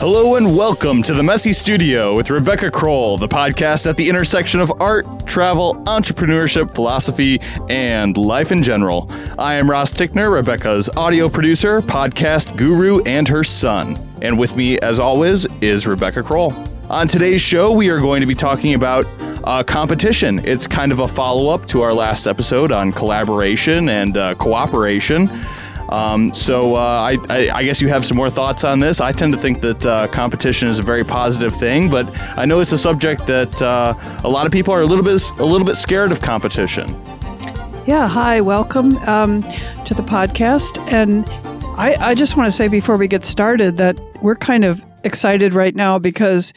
Hello and welcome to the Messy Studio with Rebecca Crowell, the podcast at the intersection of art, travel, entrepreneurship, philosophy, and life in general. I am Ross Tickner, Rebecca's audio producer, podcast guru, and her son. And with me, as always, is Rebecca Crowell. On today's show, we are going to be talking about uh, competition. It's kind of a follow up to our last episode on collaboration and uh, cooperation. Um, so uh, I, I, I, guess you have some more thoughts on this. I tend to think that uh, competition is a very positive thing, but I know it's a subject that uh, a lot of people are a little bit a little bit scared of competition. Yeah. Hi. Welcome um, to the podcast, and I, I just want to say before we get started that we're kind of excited right now because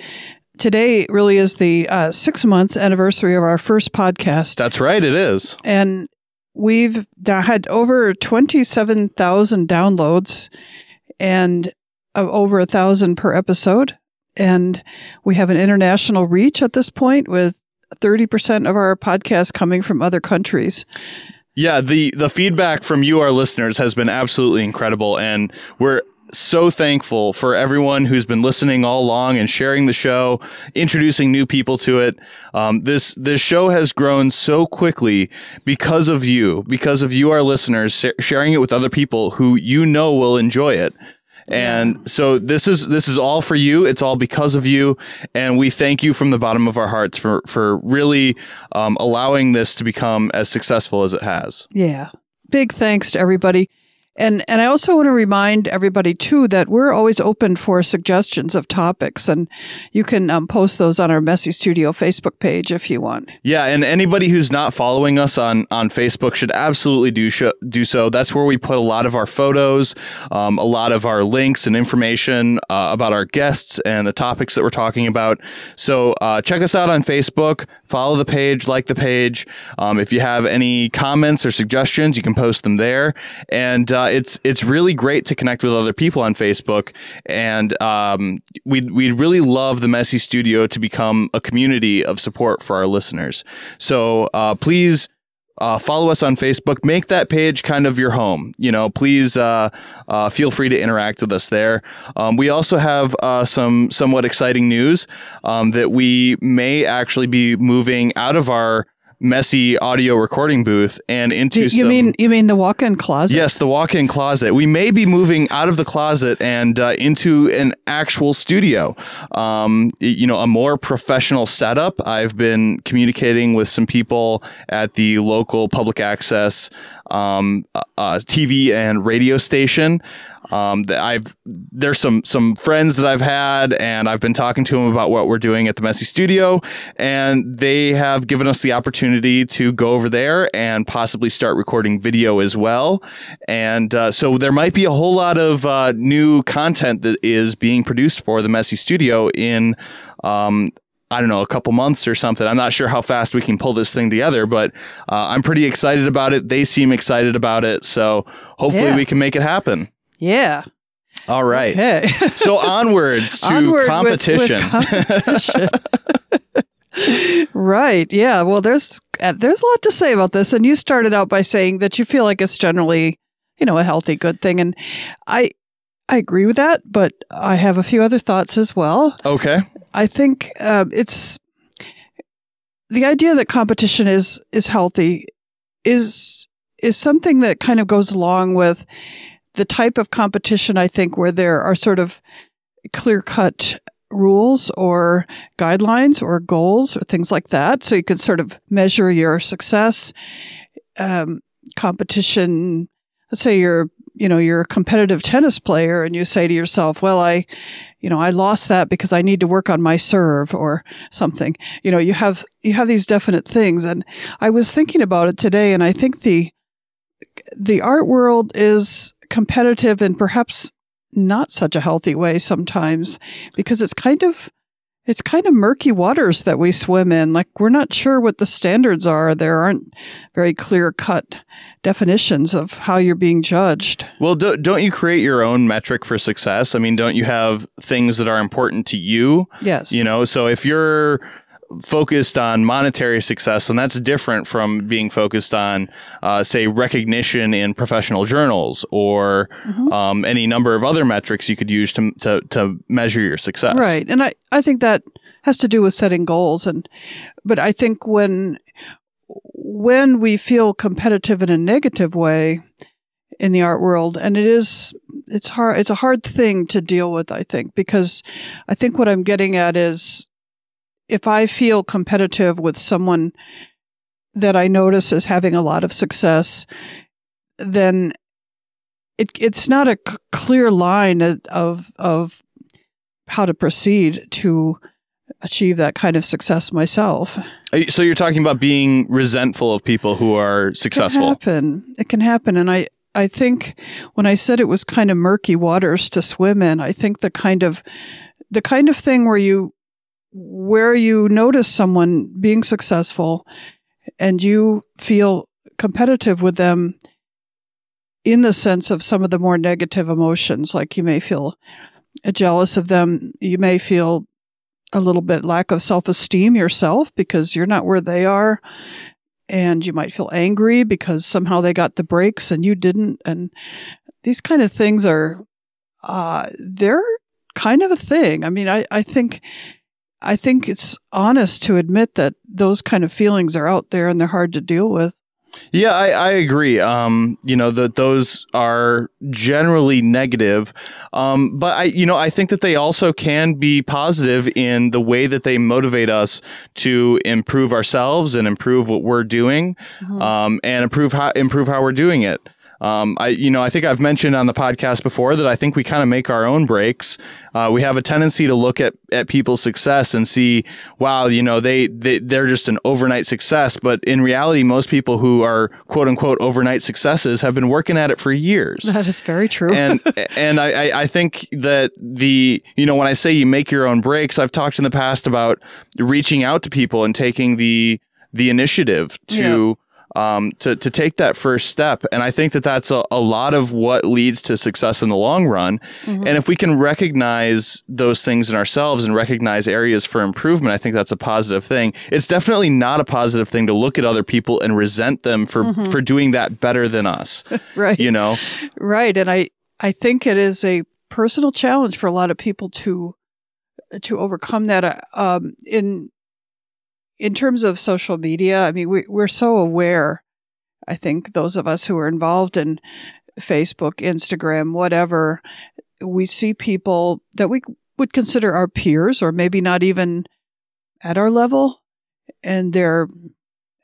today really is the uh, six month anniversary of our first podcast. That's right, it is. And We've had over 27,000 downloads and uh, over a thousand per episode. And we have an international reach at this point with 30% of our podcast coming from other countries. Yeah, the the feedback from you, our listeners, has been absolutely incredible, and we're so thankful for everyone who's been listening all along and sharing the show, introducing new people to it. Um, this this show has grown so quickly because of you, because of you, our listeners, sharing it with other people who you know will enjoy it. And so this is this is all for you. It's all because of you, and we thank you from the bottom of our hearts for for really um, allowing this to become as successful as it has. Yeah, big thanks to everybody. And and I also want to remind everybody too that we're always open for suggestions of topics, and you can um, post those on our Messy Studio Facebook page if you want. Yeah, and anybody who's not following us on on Facebook should absolutely do sh- do so. That's where we put a lot of our photos, um, a lot of our links and information uh, about our guests and the topics that we're talking about. So uh, check us out on Facebook. Follow the page, like the page. Um, if you have any comments or suggestions, you can post them there. And uh, uh, it's it's really great to connect with other people on Facebook, and um, we we really love the Messy Studio to become a community of support for our listeners. So uh, please. Uh, follow us on Facebook. Make that page kind of your home. You know, please uh, uh, feel free to interact with us there. Um, we also have uh, some somewhat exciting news um, that we may actually be moving out of our messy audio recording booth and into you some, mean you mean the walk-in closet? Yes the walk-in closet. We may be moving out of the closet and uh, into an actual studio. Um, you know a more professional setup. I've been communicating with some people at the local public access um, uh, uh tv and radio station um, I've there's some some friends that I've had, and I've been talking to them about what we're doing at the Messy Studio, and they have given us the opportunity to go over there and possibly start recording video as well. And uh, so there might be a whole lot of uh, new content that is being produced for the Messy Studio in. Um, I don't know, a couple months or something. I'm not sure how fast we can pull this thing together, but uh, I'm pretty excited about it. They seem excited about it. So hopefully yeah. we can make it happen. Yeah. All right. Okay. so onwards to Onward competition. With, with competition. right. Yeah. Well, there's uh, there's a lot to say about this, and you started out by saying that you feel like it's generally, you know, a healthy, good thing, and I I agree with that, but I have a few other thoughts as well. Okay. I think uh, it's the idea that competition is is healthy is is something that kind of goes along with the type of competition, I think, where there are sort of clear cut rules or guidelines or goals or things like that. So you can sort of measure your success. Um, competition, let's say you're, you know, you're a competitive tennis player and you say to yourself, well, I, you know, I lost that because I need to work on my serve or something. You know, you have, you have these definite things. And I was thinking about it today and I think the, the art world is competitive and perhaps not such a healthy way sometimes because it's kind of it's kind of murky waters that we swim in. Like we're not sure what the standards are. There aren't very clear cut definitions of how you're being judged. Well, do, don't you create your own metric for success? I mean, don't you have things that are important to you? Yes. You know, so if you're focused on monetary success, and that's different from being focused on, uh, say, recognition in professional journals or Mhm. um, any number of other metrics you could use to to, to measure your success. Right. And I, I think that has to do with setting goals. And, but I think when, when we feel competitive in a negative way in the art world, and it is, it's hard, it's a hard thing to deal with, I think, because I think what I'm getting at is if I feel competitive with someone that I notice is having a lot of success, then it, it's not a c- clear line of, of how to proceed to achieve that kind of success myself. So you're talking about being resentful of people who are It can successful. happen. It can happen. And I, I think when I said it was kind of murky waters to swim in, I think the kind of, the kind of thing where you, where you notice someone being successful and you feel competitive with them in the sense of some of the more negative emotions, like you may feel jealous of them. You may feel a little bit lack of self esteem yourself because you're not where they are. And you might feel angry because somehow they got the breaks and you didn't. And these kind of things are, uh, they're kind of a thing. I mean, I, I think, I think it's honest to admit that those kind of feelings are out there and they're hard to deal with. Yeah, I, I agree. Um, you know that those are generally negative, um, but I, you know, I think that they also can be positive in the way that they motivate us to improve ourselves and improve what we're doing, um, and improve how improve how we're doing it. Um, I, you know, I think I've mentioned on the podcast before that I think we kind of make our own breaks. Uh, we have a tendency to look at, at people's success and see, wow, you know, they, they, they're just an overnight success. But in reality, most people who are quote unquote overnight successes have been working at it for years. That is very true. and and I, I- I think that the you know when I say you make your own breaks, I've talked in the past about reaching out to people and taking the the initiative to um to to take that first step, and I think that that's a, a lot of what leads to success in the long run. Mhm. And if we can recognize those things in ourselves and recognize areas for improvement, I think that's a positive thing. It's definitely not a positive thing to look at other people and resent them for Mhm. for doing that better than us. right. You know. Right. And I, I think it is a personal challenge for a lot of people to, to overcome that. Uh, Um, in, in terms of social media, I mean, we, we're so aware. I think those of us who are involved in Facebook, Instagram, whatever, we see people that we would consider our peers or maybe not even at our level and they're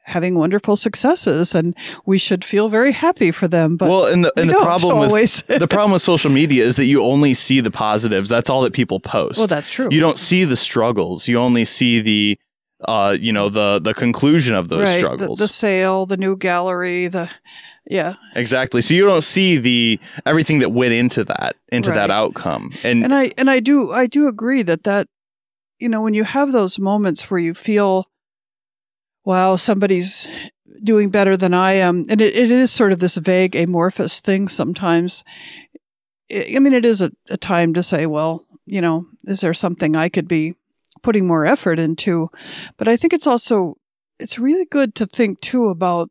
having wonderful successes and we should feel very happy for them. But well, and the, we the problem with the problem with social media is that you only see the positives. That's all that people post. well, that's true. you don't see the struggles. You only see the, uh, you know, the the conclusion of those right. Struggles. the sale, the new gallery, the yeah. exactly. So you don't see the everything that went into that into that outcome. And, And I and I do I do agree that that you know when you have those moments where you feel wow somebody's doing better than I am and it, it is sort of this vague amorphous thing sometimes I I mean it is a, a time to say well you know is there something I could be putting more effort into but I think it's also it's really good to think too about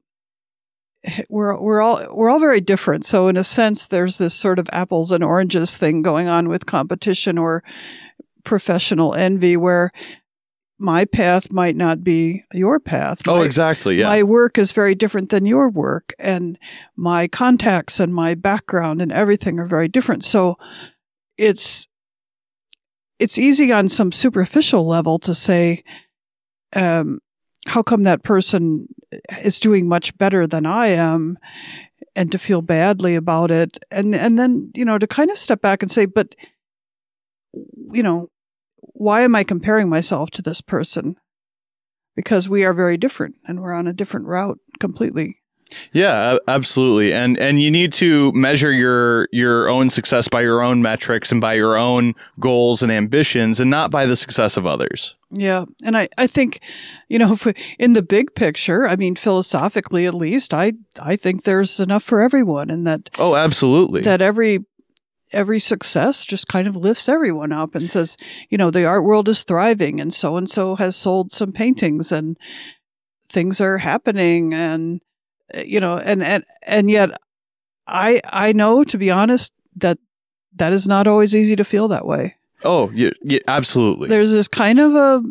eh, we're we're all we're all very different. So in a sense, there's this sort of apples and oranges thing going on with competition or professional envy, where my path might not be your path. oh, My- exactly. Yeah. My work is very different than your work, and my contacts and my background and everything are very different. So it's it's easy on some superficial level to say, um, how come that person is doing much better than I am, and to feel badly about it, and and then you know to kind of step back and say, but you know, why am I comparing myself to this person? Because we are very different and we're on a different route completely. Yeah, absolutely. And and you need to measure your your own success by your own metrics and by your own goals and ambitions and not by the success of others. Yeah. And I, I think, you know, if we, in the big picture, I mean, philosophically at least, I, I think there's enough for everyone and that, Oh, absolutely. that every, every success just kind of lifts everyone up and says, you know, the art world is thriving and so and so has sold some paintings and things are happening and you know, and and and yet I I know to be honest that that is not always easy to feel that way. Oh, yeah, yeah absolutely. There's this kind of a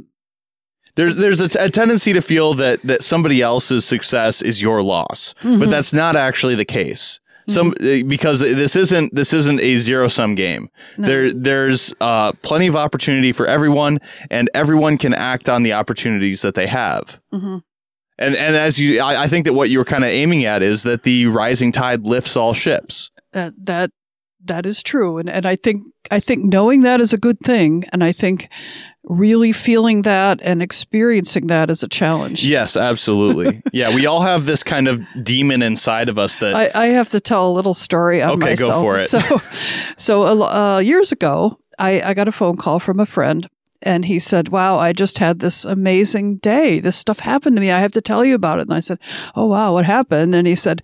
there's there's a, t- a tendency to feel that that somebody else's success is your loss, Mm-hmm. but that's not actually the case. Some uh, because this isn't this isn't a zero sum game. No. There there's uh, plenty of opportunity for everyone, and everyone can act on the opportunities that they have. Mhm. And and as you, I, I think that what you were kind of aiming at is that the rising tide lifts all ships. that that that is true and and I think I think knowing that is a good thing and I think really feeling that and experiencing that is a challenge. Yes, absolutely. yeah, we all have this kind of demon inside of us that I, I have to tell a little story on Okay, go myself. for it. So, so uh, years ago, I, I got a phone call from a friend, and he said, "Wow, I just had this amazing day. This stuff happened to me. I have to tell you about it." And I said, "Oh wow, what happened?" And he said,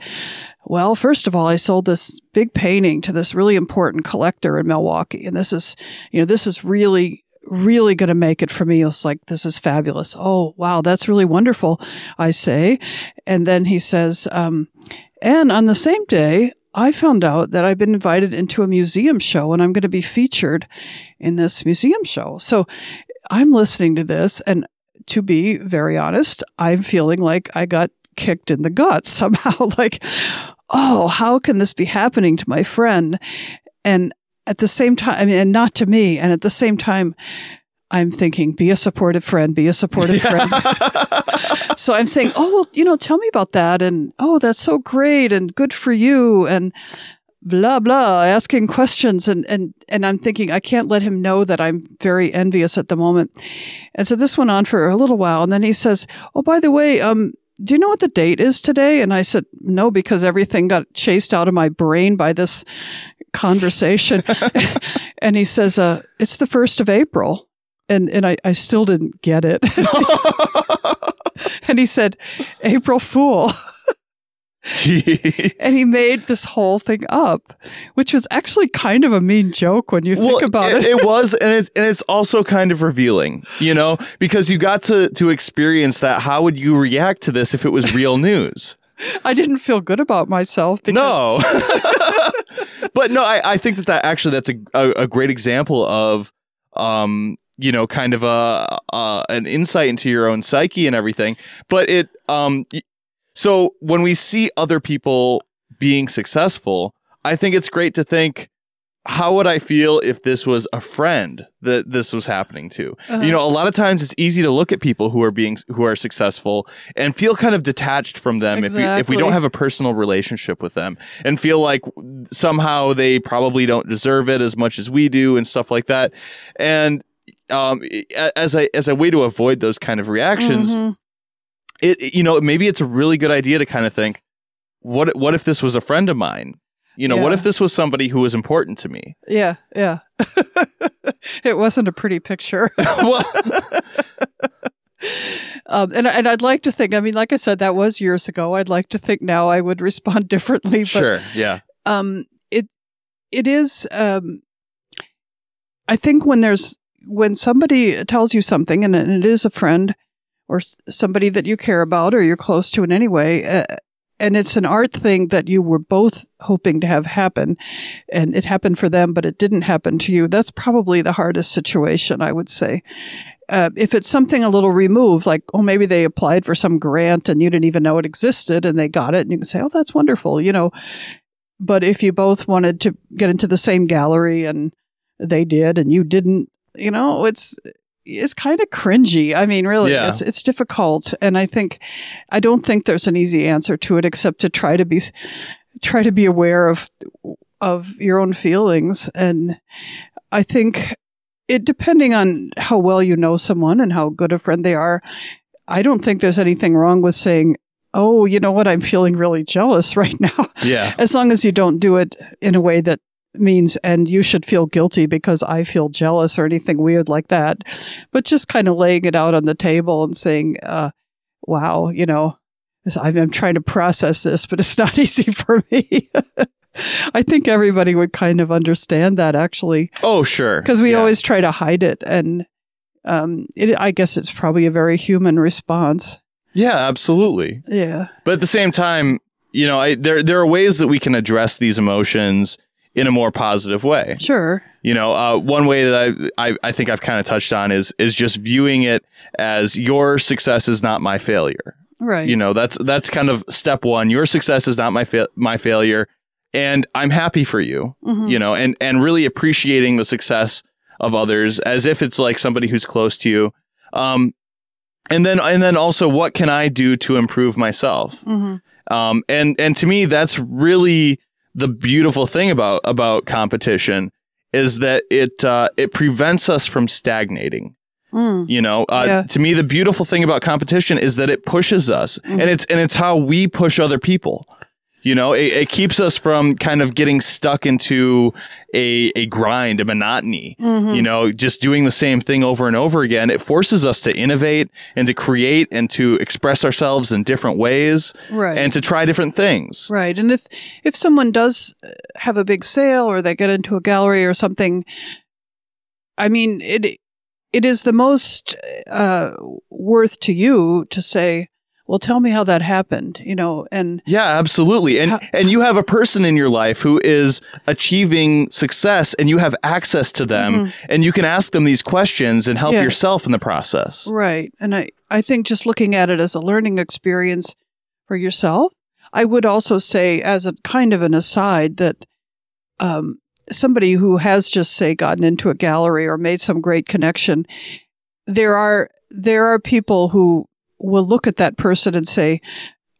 "Well, first of all, I sold this big painting to this really important collector in Milwaukee, and this is, you know, this is really." Really going to make it for me. It's like, this is fabulous. Oh, wow. That's really wonderful. I say. And then he says, um, and on the same day, I found out that I've been invited into a museum show and I'm going to be featured in this museum show. So I'm listening to this and to be very honest, I'm feeling like I got kicked in the gut somehow. like, oh, how can this be happening to my friend? And at the same time, and not to me. And at the same time, I'm thinking, be a supportive friend, be a supportive friend. so I'm saying, oh, well, you know, tell me about that. And oh, that's so great and good for you. And blah, blah, asking questions. And, and, and I'm thinking, I can't let him know that I'm very envious at the moment. And so this went on for a little while. And then he says, oh, by the way, um, do you know what the date is today? And I said, no, because everything got chased out of my brain by this conversation. and he says, uh, it's the first of April. And, and I, I still didn't get it. and he said, April Fool. and he made this whole thing up, which was actually kind of a mean joke when you think about it. it was, and it's and it's also kind of revealing, you know, because you got to to experience that. How would you react to this if it was real news? I didn't feel good about myself. Because, No, but no, I, I think that that actually that's a, a, a great example of, um, you know, kind of a, uh, an insight into your own psyche and everything. But it, um, so when we see other people being successful, I think it's great to think, how would I feel if this was a friend that this was happening to? Uh-huh. You know, a lot of times it's easy to look at people who are being who are successful and feel kind of detached from them if we, if we don't have a personal relationship with them and feel like somehow they probably don't deserve it as much as we do and stuff like that. And um, as a as a way to avoid those kind of reactions, Mhm. it you know maybe it's a really good idea to kind of think, what what if this was a friend of mine? You know, what if this was somebody who was important to me? Yeah, yeah. it wasn't a pretty picture. Um, and and I'd like to think. I mean, like I said, that was years ago. I'd like to think now I would respond differently. But sure, yeah, um, it it is. Um, I think when there's when somebody tells you something, and, it is a friend or somebody that you care about or you're close to in any way, uh, and it's an art thing that you were both hoping to have happen, and it happened for them, but it didn't happen to you. That's probably the hardest situation, I would say. Uh, if it's something a little removed, like, oh, maybe they applied for some grant and you didn't even know it existed and they got it, and you can say, oh, that's wonderful, you know. But if you both wanted to get into the same gallery and they did and you didn't, you know, it's it's kind of cringy. I mean, really, Yeah. it's it's difficult, and I think I don't think there's an easy answer to it except to try to be try to be aware of of your own feelings, and I think it depending on how well you know someone and how good a friend they are. I don't think there's anything wrong with saying, "Oh, you know what? I'm feeling really jealous right now." yeah, as long as you don't do it in a way that means and you should feel guilty because I feel jealous or anything weird like that, but just kind of laying it out on the table and saying, uh, "Wow, you know, I'm, I'm trying to process this, but it's not easy for me." I think everybody would kind of understand that actually, Oh, sure. because we Yeah. always try to hide it, and um, it, I guess it's probably a very human response. Yeah, absolutely. Yeah. But at the same time, you know, I, there there are ways that we can address these emotions in a more positive way. Sure. You know, uh, one way that I, I I think I've kind of touched on is is just viewing it as your success is not my failure. Right. You know, that's that's kind of step one. Your success is not my fa- my failure, and I'm happy for you. Mhm. You know, and and really appreciating the success of others as if it's like somebody who's close to you. Um, and then and then also, what can I do to improve myself? Mhm. Um, and and to me, that's really the beautiful thing about about competition is that it uh, it prevents us from stagnating. Mm. You know, uh, Yeah. to me, the beautiful thing about competition is that it pushes us, Mhm. and it's and it's how we push other people. You know, it, it keeps us from kind of getting stuck into a a grind, a monotony. Mhm. You know, just doing the same thing over and over again. It forces us to innovate and to create and to express ourselves in different ways Right. and to try different things. Right. And if if someone does uh, have a big sale or they get into a gallery or something, I mean, it it is the most uh, worth to you to say, "Well, tell me how that happened," you know, and Yeah, absolutely. And How- and you have a person in your life who is achieving success and you have access to them and you can ask them these questions and help Mm-hmm. Yeah. yourself in the process. right. And I I think just looking at it as a learning experience for yourself, I would also say, as a kind of an aside, that um, somebody who has just say gotten into a gallery or made some great connection, there are there are people who will look at that person and say,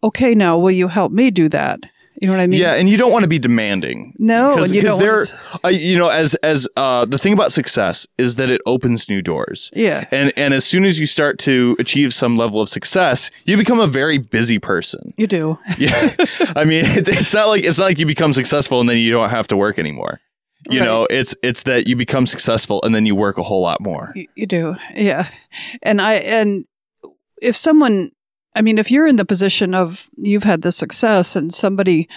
"Okay, now will you help me do that?" You know what I mean? yeah, and you don't want to be demanding. No, because they're, uh, you know, as as uh, the thing about success is that it opens new doors. Yeah. And and as soon as you start to achieve some level of success, you become a very busy person. You do. Yeah, I mean, it's, it's not like it's not like you become successful and then you don't have to work anymore. You Right. know, it's it's that you become successful and then you work a whole lot more. You, you do. Yeah. And I, and if someone, I mean, if you're in the position of you've had the success and somebody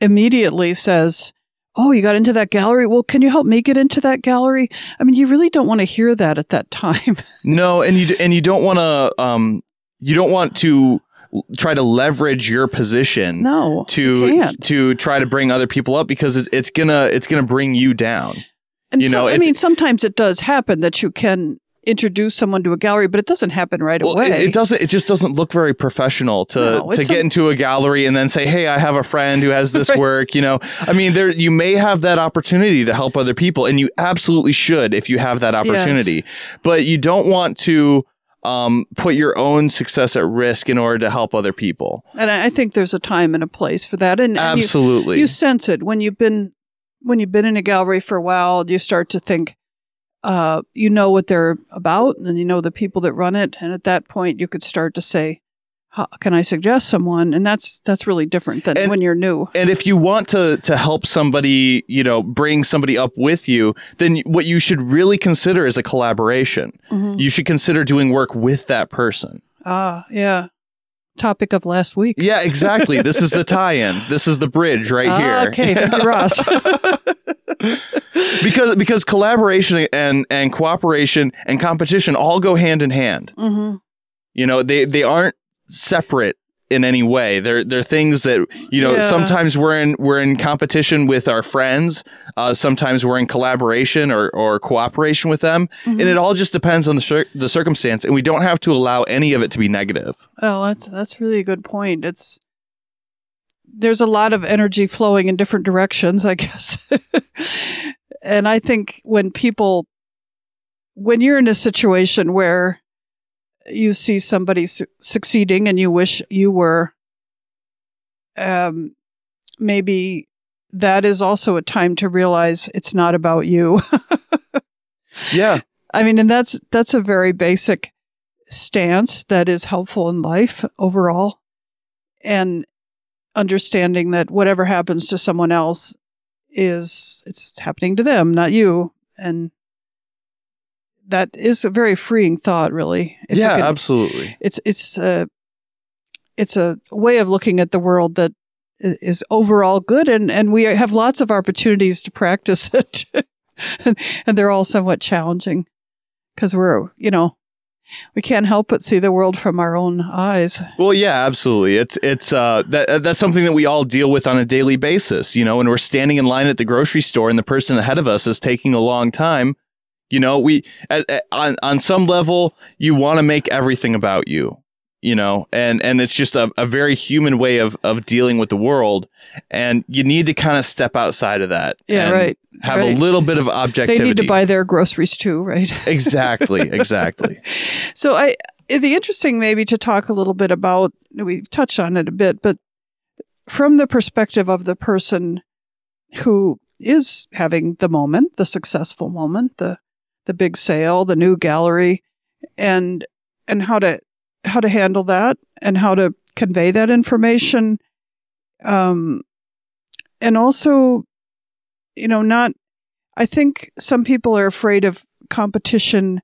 immediately says, Oh, you got into that gallery? Well, can you help me get into that gallery? I mean, you really don't want to hear that at that time. No, and you and you don't want to um you don't want to try to leverage your position no. to to try to bring other people up because it's, it's gonna it's gonna bring you down. And you so, know, I mean, sometimes it does happen that you can introduce someone to a gallery, but it doesn't happen right Well, away. it, it doesn't. It just doesn't look very professional to No, to get some- into a gallery and then say, "Hey, I have a friend who has this Right. work." You know, I mean, there you may have that opportunity to help other people, and you absolutely should if you have that opportunity. But you don't want to um, put your own success at risk in order to help other people. And I think there's a time and a place for that. And, and you- Absolutely. you sense it when you've been when you've been in a gallery for a while you start to think uh, you know what they're about and you know the people that run it and at that point you could start to say how can i suggest someone and that's that's really different than And- when you're new And if you want to to help somebody, you know, bring somebody up with you, then what you should really consider is a collaboration. Mhm. You should consider doing work with that person. ah yeah topic of last week Yeah, exactly. this is the tie-in. This is the bridge right Ah, here. okay thank you ross because because collaboration and and cooperation and competition all go hand in hand. hmm You know, they they aren't separate in any way. They're they're things that you know. Yeah. Sometimes we're in we're in competition with our friends. Uh, sometimes we're in collaboration or or cooperation with them, and it all just depends on the cir- the circumstance. And we don't have to allow any of it to be negative. Oh, that's that's really a good point. It's there's a lot of energy flowing in different directions, I guess. and I think when people when you're in a situation where you see somebody su- succeeding and you wish you were um maybe that is also a time to realize it's not about you. Yeah, I mean, and that's that's a very basic stance that is helpful in life overall, and understanding that whatever happens to someone else is it's happening to them, not you, and that is a very freeing thought, really. If yeah, can- absolutely. it's it's a it's a way of looking at the world that is overall good, and and we have lots of opportunities to practice it, and, and they're all somewhat challenging because we're you know we can't help but see the world from our own eyes. Well, yeah, absolutely. It's it's uh that that's something that we all deal with on a daily basis, you know, when we're standing in line at the grocery store and the person ahead of us is taking a long time, you know, we a- a- on on some level you want to make everything about you, you know, and and it's just a, a very human way of of dealing with the world and you need to kind of step outside of that. Yeah, and right. Have right. a little bit of objectivity. They need to buy their groceries too, right? exactly, exactly. So I it'd be interesting maybe to talk a little bit about we've touched on it a bit, but from the perspective of the person who is having the moment, the successful moment, the the big sale, the new gallery, and and how to how to handle that and how to convey that information. Um and also, you know, not I think some people are afraid of competition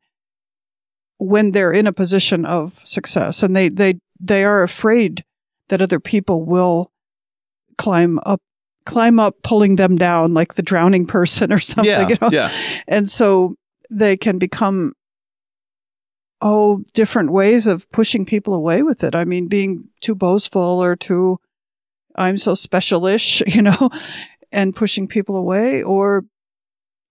when they're in a position of success and they they they are afraid that other people will climb up climb up pulling them down like the drowning person or something yeah, you know yeah. and so they can become oh different ways of pushing people away with it. I mean being too boastful or too i'm so specialish you know and pushing people away or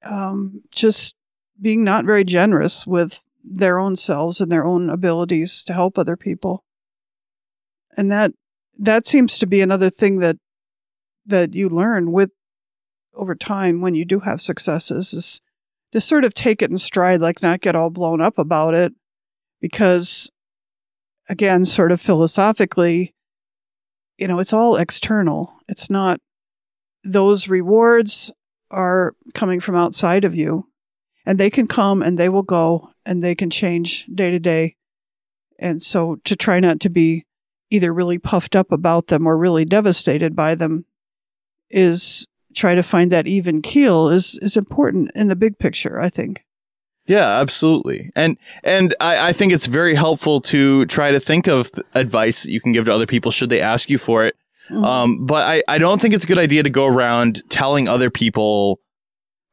um, just being not very generous with their own selves and their own abilities to help other people. And that that seems to be another thing that that you learn with over time when you do have successes is to sort of take it in stride like not get all blown up about it. Because again sort of philosophically you know it's all external. It's not those rewards are coming from outside of you. And they can come and they will go and they can change day to day. And so to try not to be either really puffed up about them or really devastated by them is try to find that even keel is is important in the big picture i think Yeah, absolutely. And and I, I think it's very helpful to try to think of advice that you can give to other people should they ask you for it. Mhm. Um, but I, I don't think it's a good idea to go around telling other people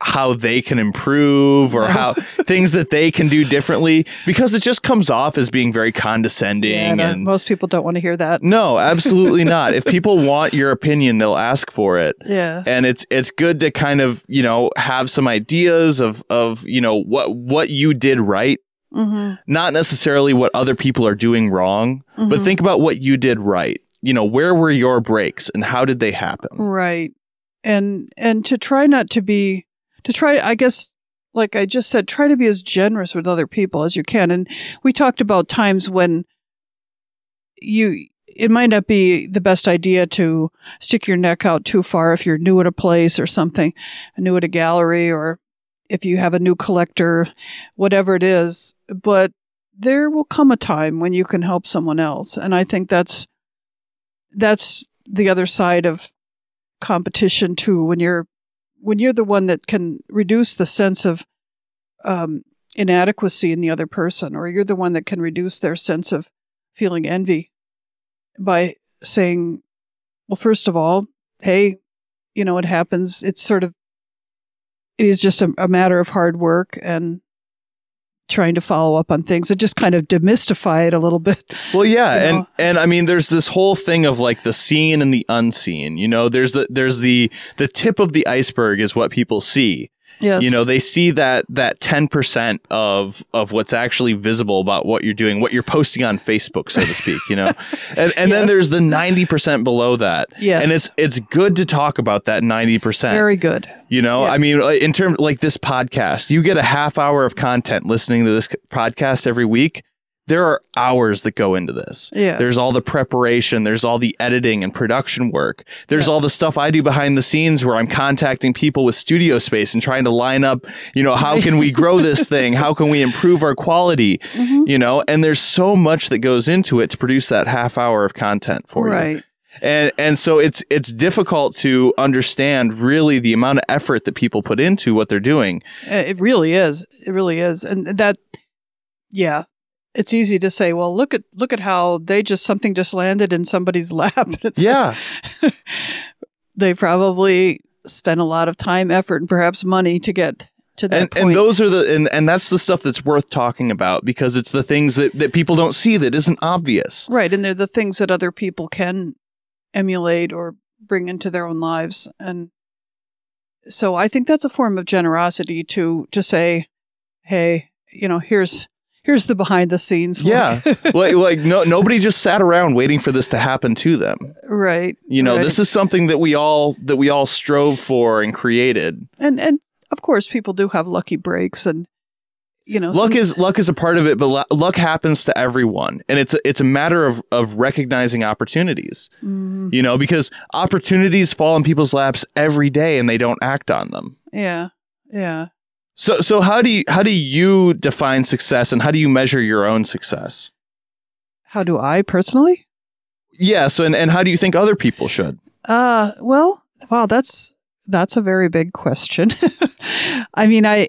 how they can improve or how things that they can do differently because it just comes off as being very condescending Yeah, no, and most people don't want to hear that. No, absolutely not. If people want your opinion, they'll ask for it. Yeah. And it's it's good to kind of you know have some ideas of of you know what what you did right. Mm-hmm. not necessarily what other people are doing wrong but Mhm. think about what you did right. You know where were your breaks and how did they happen? Right. And and to try not to be to try i guess like i just said try to be as generous with other people as you can. And we talked about times when you it might not be the best idea to stick your neck out too far if you're new at a place or something new at a gallery or if you have a new collector whatever it is. But there will come a time when you can help someone else. And i think that's that's the other side of competition too. When you're when you're the one that can reduce the sense of um, inadequacy in the other person or you're the one that can reduce their sense of feeling envy by saying well first of all hey you know it happens. It's sort of it is just a, a matter of hard work and trying to follow up on things. And just kind of demystify it a little bit well yeah You and and i mean there's this whole thing of like the seen and the unseen you know? There's the there's the the tip of the iceberg is what people see yes. You know they see that that 10% of of what's actually visible about what you're doing what you're posting on facebook so to speak you know? And and then there's the 90% below that. Yes. and it's it's good to talk about that 90% very good. You know Yeah. i mean in terms like this podcast you get a half hour of content listening to this podcast every week there are hours that go into this Yeah. there's all the preparation there's all the editing and production work there's Yeah. all the stuff i do behind the scenes where i'm contacting people with studio space and trying to line up you know how can we grow this thing how can we improve our quality Mhm. you know and there's so much that goes into it to produce that half hour of content for you right and and so it's it's difficult to understand really the amount of effort that people put into what they're doing Uh, It really is. It really is. And that, yeah, it's easy to say, well, look at look at how they just something just landed in somebody's lap. It's Yeah. they probably spent a lot of time, effort, and perhaps money to get to that and, point. and those are the and, and that's the stuff that's worth talking about because it's the things that, that people don't see that isn't obvious right, and they're the things that other people can emulate or bring into their own lives, and so I think that's a form of generosity to to say, hey, you know, here's here's the behind the scenes. look. yeah like like no nobody just sat around waiting for this to happen to them right. you know right. this is something that we all that we all strove for and created and and of course people do have lucky breaks and you know luck some- is luck is a part of it but lu- luck happens to everyone and it's a, it's a matter of of recognizing opportunities Mm, you know because opportunities fall in people's laps every day and they don't act on them yeah yeah So so how do you how do you define success and how do you measure your own success? how do i personally Yes, and, and how do you think other people should? uh well wow that's that's a very big question i mean i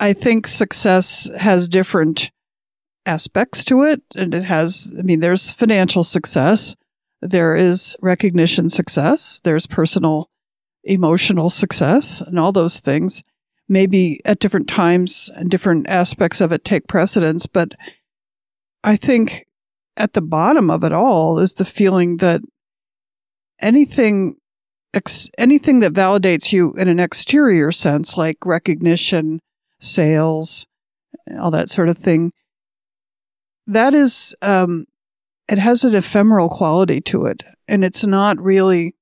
i think success has different aspects to it and it has i mean there's financial success there is recognition success there's personal emotional success and all those things maybe at different times and different aspects of it take precedence but i think at the bottom of it all is the feeling that anything ex- anything that validates you in an exterior sense like recognition sales all that sort of thing that is um it has an ephemeral quality to it. And it's not really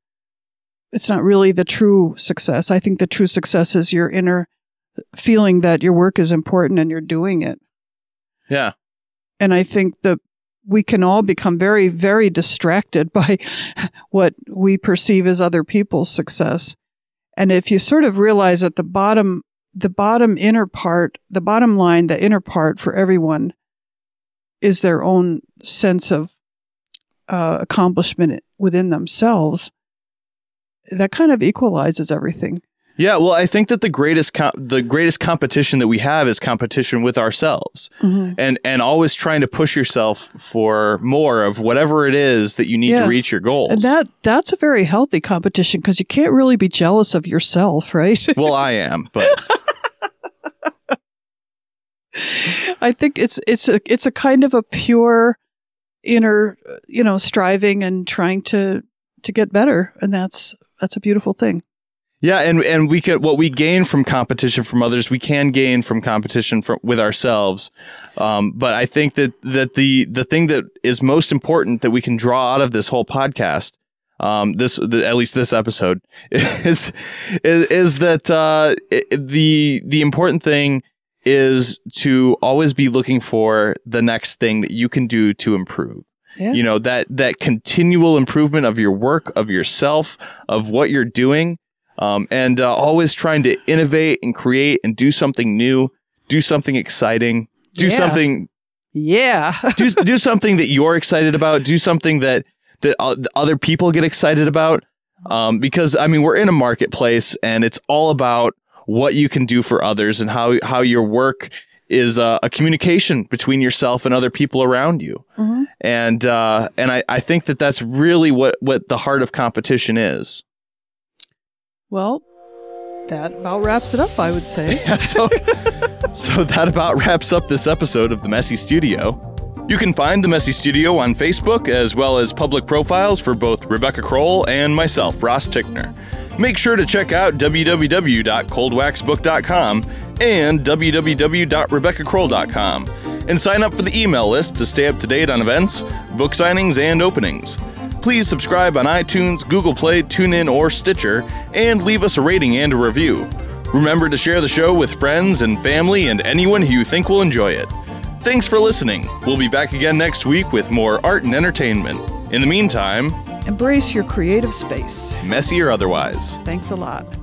it's not really the true success i think the true success is your inner feeling that your work is important and you're doing it Yeah. and I think that we can all become very, very distracted by what we perceive as other people's success. And if you sort of realize at the bottom, the bottom inner part, the bottom line, the inner part for everyone is their own sense of uh, accomplishment within themselves, that kind of equalizes everything. Yeah, well, I think that the greatest com- the greatest competition that we have is competition with ourselves. Mm-hmm. And and always trying to push yourself for more of whatever it is that you need Yeah. to reach your goals. And that that's a very healthy competition because you can't really be jealous of yourself, right? well, I am, but I think it's it's a it's a kind of a pure inner, you know, striving and trying to to get better, and that's that's a beautiful thing. Yeah, and and we could what we gain from competition from others, we can gain from competition from with ourselves. Um, but I think that that the the thing that is most important that we can draw out of this whole podcast, um, this the, at least this episode, is is, is that uh, i the the important thing is to always be looking for the next thing that you can do to improve Yeah. you know that that continual improvement of your work of yourself of what you're doing um, and uh, always trying to innovate and create and do something new do something exciting do Yeah. something Yeah. do, do something that you're excited about do something that that o- other people get excited about um, because i mean we're in a marketplace and it's all about what you can do for others and how how your work is uh, a communication between yourself and other people around you Mhm. and uh, and I, I think that that's really what what the heart of competition is Well, that about wraps it up, I would say. so, so that about wraps up this episode of the Messy Studio. You can find the Messy Studio on Facebook as well as public profiles for both Rebecca Crowell and myself, Ross Tickner. Make sure to check out www.coldwaxbook.com and www.rebeccacrowell.com and sign up for the email list to stay up to date on events, book signings, and openings. Please subscribe on iTunes, Google Play, TuneIn, or Stitcher, and leave us a rating and a review. Remember to share the show with friends and family and anyone who you think will enjoy it. Thanks for listening. We'll be back again next week with more art and entertainment. In the meantime, Embrace your creative space. messy or otherwise. Thanks a lot.